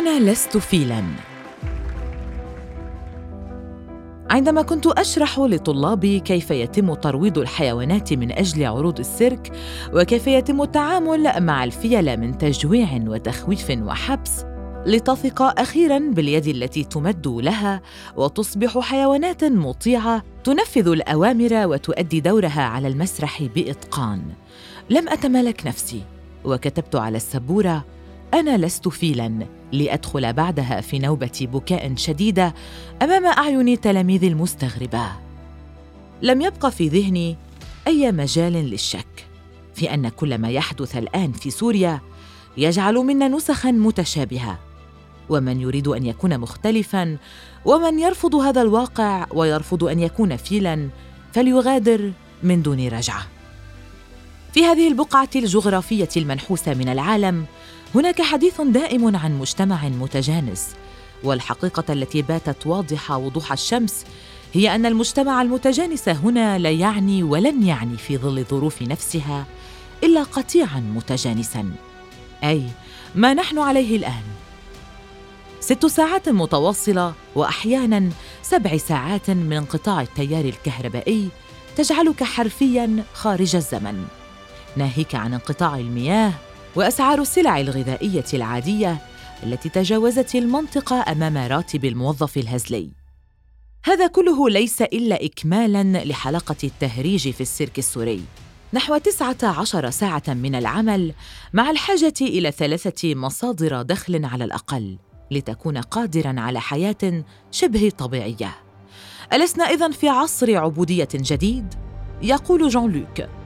أنا لست فيلاً. عندما كنت أشرح لطلابي كيف يتم ترويض الحيوانات من أجل عروض السيرك وكيف يتم التعامل مع الفيلة من تجويع وتخويف وحبس لتثق أخيراً باليد التي تمد لها وتصبح حيوانات مطيعة تنفذ الأوامر وتؤدي دورها على المسرح بإتقان. لم أتمالك نفسي وكتبت على السبورة أنا لست فيلا لأدخل بعدها في نوبة بكاء شديده أمام أعين تلاميذي المستغربة. لم يبق في ذهني أي مجال للشك في أن كل ما يحدث الآن في سوريا يجعل منا نسخا متشابهة. ومن يريد أن يكون مختلفا ومن يرفض هذا الواقع ويرفض أن يكون فيلا فليغادر من دون رجعة. في هذه البقعة الجغرافية المنحوسة من العالم هناك حديث دائم عن مجتمع متجانس والحقيقة التي باتت واضحه وضوح الشمس هي أن المجتمع المتجانس هنا لا يعني ولن يعني في ظل الظروف نفسها إلا قطيعا متجانسا. أي ما نحن عليه الآن. ست ساعات متواصلة واحيانا سبع ساعات من انقطاع التيار الكهربائي تجعلك حرفيا خارج الزمن. ناهيك عن انقطاع المياه وأسعار السلع الغذائية العادية التي تجاوزت المنطقة أمام راتب الموظف الهزلي. هذا كله ليس إلا اكمالا لحلقة التهريج في السيرك السوري. نحو تسعة عشر ساعة من العمل مع الحاجة إلى ثلاثة مصادر دخل على الأقل لتكون قادرا على حياة شبه طبيعية. ألسنا إذن في عصر عبودية جديد؟ يقول جون لوك.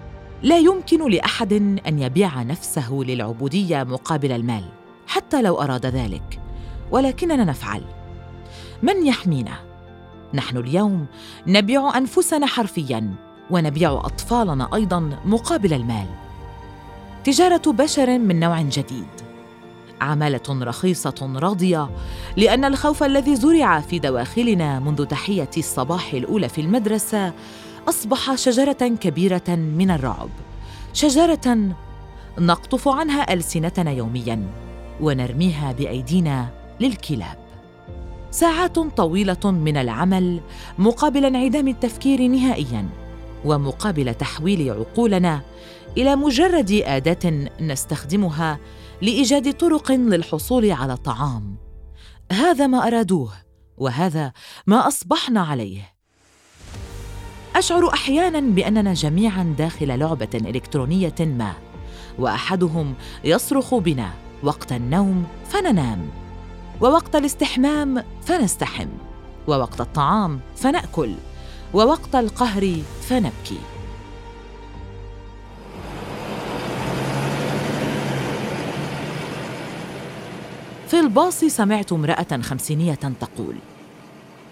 لا يمكن لأحد أن يبيع نفسه للعبودية مقابل المال حتى لو أراد ذلك. ولكننا نفعل. من يحمينا؟ نحن اليوم نبيع أنفسنا حرفيا ونبيع أطفالنا أيضا مقابل المال. تجارة بشر من نوع جديد. عمالة رخيصة راضية لأن الخوف الذي زرع في دواخلنا منذ تحية الصباح الأولى في المدرسة أصبح شجرة كبيرة من الرعب. شجرة نقطف عنها ألسنتنا يوميا ونرميها بأيدينا للكلاب. ساعات طويلة من العمل مقابل انعدام التفكير نهائيا ومقابل تحويل عقولنا إلى مجرد آداة نستخدمها لإيجاد طرق للحصول على طعام هذا ما أرادوه وهذا ما أصبحنا عليه. اشعر أحيانا بأننا جميعا داخل لعبة إلكترونية ما وأحدهم يصرخ بنا وقت النوم فننام ووقت الاستحمام فنستحم ووقت الطعام فنأكل ووقت القهر فنبكي. في الباص سمعت امرأة خمسينية تقول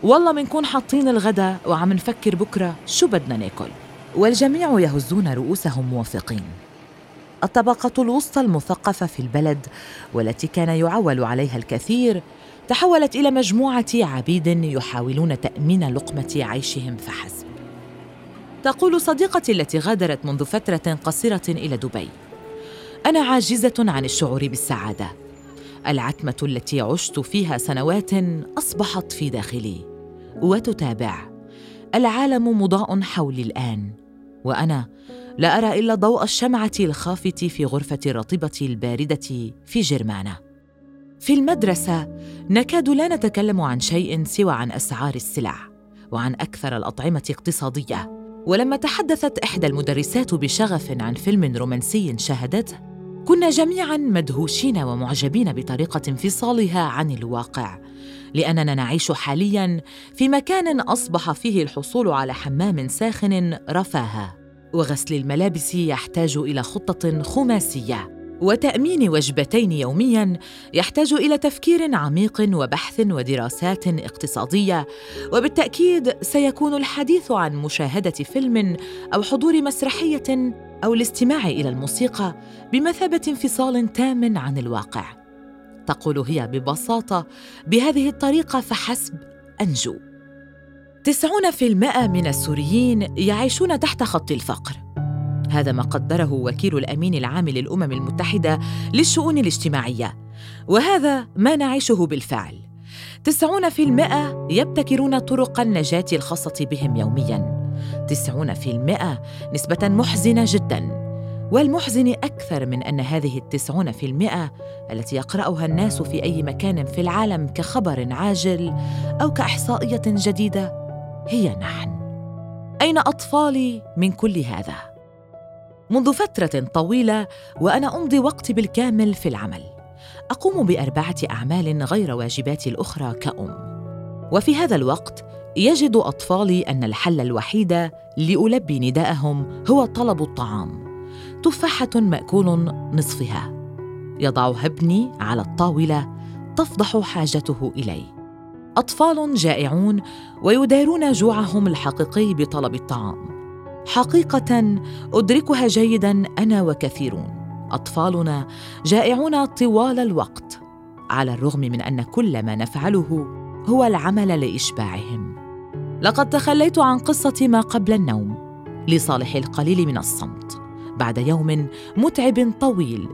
والله منكون حاطين الغدا وعم نفكر بكرة شو بدنا ناكل. والجميع يهزون رؤوسهم موافقين. الطبقة الوسطى المثقفة في البلد والتي كان يعول عليها الكثير تحولت إلى مجموعة عبيد يحاولون تأمين لقمة عيشهم فحسب. تقول صديقتي التي غادرت منذ فترة قصيرة إلى دبي أنا عاجزة عن الشعور بالسعادة. العتمة التي عشت فيها سنوات أصبحت في داخلي. وتتابع. العالم مضاء حولي الآن وأنا لا أرى إلا ضوء الشمعة الخافت في غرفة الرطبة الباردة في جرمانه في المدرسة نكاد لا نتكلم عن شيء سوى عن أسعار السلع وعن أكثر الأطعمة اقتصادية. ولما تحدثت إحدى المدرسات بشغف عن فيلم رومانسي شاهدته كنا جميعا مدهوشين ومعجبين بطريقة انفصالها عن الواقع لأننا نعيش حاليا في مكان أصبح فيه الحصول على حمام ساخن رفاهه وغسل الملابس يحتاج إلى خطة خماسية. وتأمين وجبتين يوميا يحتاج إلى تفكير عميق وبحث ودراسات اقتصادية. وبالتأكيد سيكون الحديث عن مشاهدة فيلم أو حضور مسرحية أو الاستماع إلى الموسيقى بمثابة انفصال تام عن الواقع. تقول هي ببساطة بهذه الطريقة فحسب أنجو. تسعون في المائة من السوريين يعيشون تحت خط الفقر. هذا ما قدره وكيل الأمين العام للأمم المتحدة للشؤون الاجتماعية. وهذا ما نعيشه بالفعل. تسعون في المئة يبتكرون طرق النجاة الخاصة بهم يومياً. تسعون في المئة نسبة محزنة جداً. والمحزن أكثر من أن هذه التسعون في المئة التي يقرأها الناس في أي مكان في العالم كخبر عاجل أو كإحصائية جديدة هي نحن. أين أطفالي من كل هذا؟ منذ فترة طويلة وأنا أمضي وقتي بالكامل في العمل. أقوم بأربعة أعمال غير واجباتي الأخرى كأم. وفي هذا الوقت يجد أطفالي أن الحل الوحيد لألبي نداءهم هو طلب الطعام. تفاحة مأكول نصفها. يضعها ابني على الطاولة تفضح حاجته إلي أطفال جائعون ويدارون جوعهم الحقيقي بطلب الطعام. حقيقة أدركها جيدا أنا وكثيرون. أطفالنا جائعون طوال الوقت على الرغم من أن كل ما نفعله هو العمل لإشباعهم. لقد تخليت عن قصة ما قبل النوم لصالح القليل من الصمت بعد يوم متعب طويل.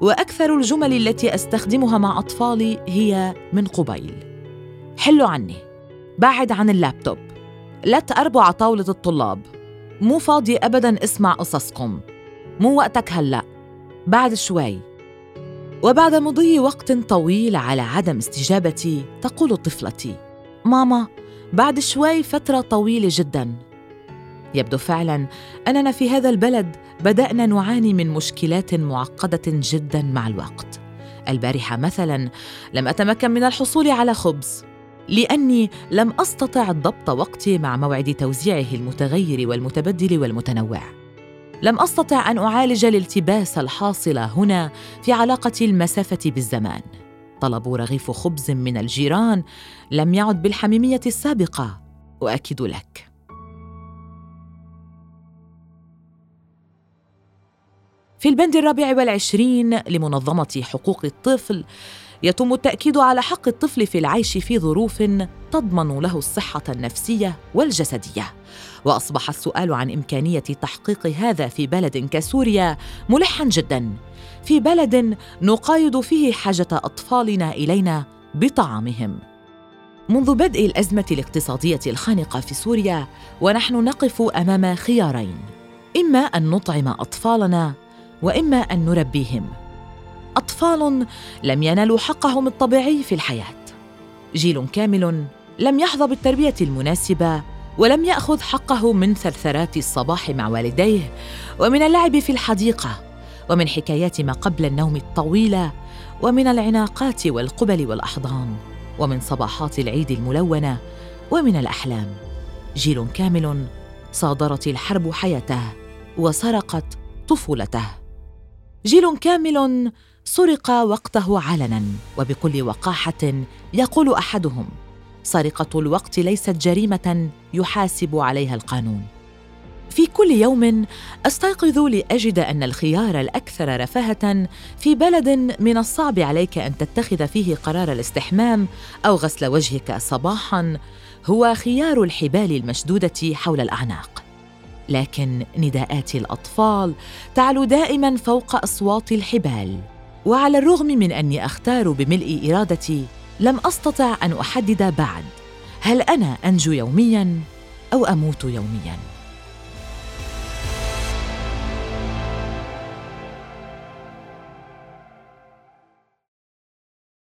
وأكثر الجمل التي أستخدمها مع أطفالي هي من قبيل. حلوا عني بعد عن اللابتوب. لا تقربوا على طاولة الطلاب. مو فاضي ابدا اسمع قصصكم. مو وقتك هلأ. بعد شوي. وبعد مضي وقت طويل على عدم استجابتي تقول طفلتي ماما بعد شوي فترة طويلة جدا. يبدو فعلا أننا في هذا البلد بدأنا نعاني من مشكلات معقدة جدا مع الوقت. البارحة مثلا لم أتمكن من الحصول على خبز. لأني لم أستطع ضبط وقتي مع موعد توزيعه المتغير والمتبدل والمتنوع. لم أستطع أن أعالج الالتباس الحاصل هنا في علاقة المسافة بالزمان. طلبوا رغيف خبز من الجيران لم يعد بالحميمية السابقة أؤكد لك. في البند الرابع والعشرين لمنظمة حقوق الطفل يتم التأكيد على حق الطفل في العيش في ظروف تضمن له الصحة النفسية والجسدية. وأصبح السؤال عن إمكانية تحقيق هذا في بلد كسوريا ملحا جدا. في بلد نقايض فيه حاجة أطفالنا إلينا بطعامهم. منذ بدء الأزمة الاقتصادية الخانقة في سوريا ونحن نقف أمام خيارين إما أن نطعم أطفالنا وإما أن نربيهم. أطفال لم ينالوا حقهم الطبيعي في الحياة. جيل كامل لم يحظى بالتربية المناسبة ولم يأخذ حقه من ثرثرات الصباح مع والديه ومن اللعب في الحديقة ومن حكايات ما قبل النوم الطويلة ومن العناقات والقبل والأحضان ومن صباحات العيد الملونة ومن الأحلام. جيل كامل صادرت الحرب حياته وسرقت طفولته. جيل كامل سرق وقته علنا وبكل وقاحة يقول أحدهم سرقة الوقت ليست جريمة يحاسب عليها القانون. في كل يوم أستيقظ لأجد أن الخيار الأكثر رفاهة في بلد من الصعب عليك أن تتخذ فيه قرار الاستحمام أو غسل وجهك صباحا هو خيار الحبال المشدودة حول الأعناق. لكن نداءات الأطفال تعلو دائما فوق أصوات الحبال. وعلى الرغم من أني أختار بملء إرادتي لم أستطع أن أحدد بعد. هل أنا أنجو يوميا أو أموت يوميا؟